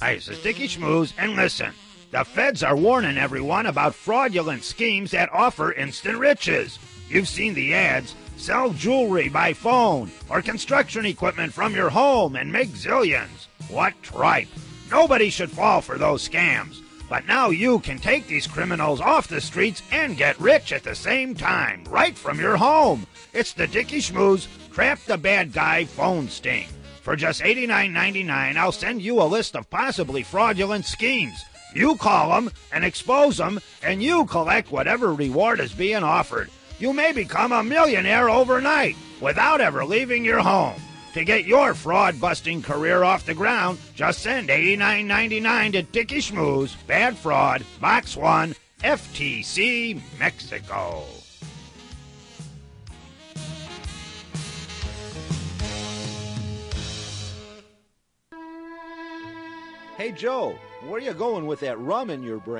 Hi, this is Dickie Schmooze, and listen. The feds are warning everyone about fraudulent schemes that offer instant riches. You've seen the ads. Sell jewelry by phone or construction equipment from your home and make zillions. What tripe! Nobody should fall for those scams. But now you can take these criminals off the streets and get rich at the same time, right from your home. It's the Dickie Schmooze Trap the Bad Guy phone sting. For just $89.99, I'll send you a list of possibly fraudulent schemes. You call them and expose them, and you collect whatever reward is being offered. You may become a millionaire overnight without ever leaving your home. To get your fraud busting career off the ground, just send $89.99 to Dickie Schmooze, Bad Fraud, Box 1, FTC, Mexico. Hey, Joe, where you going with that rum in your brain?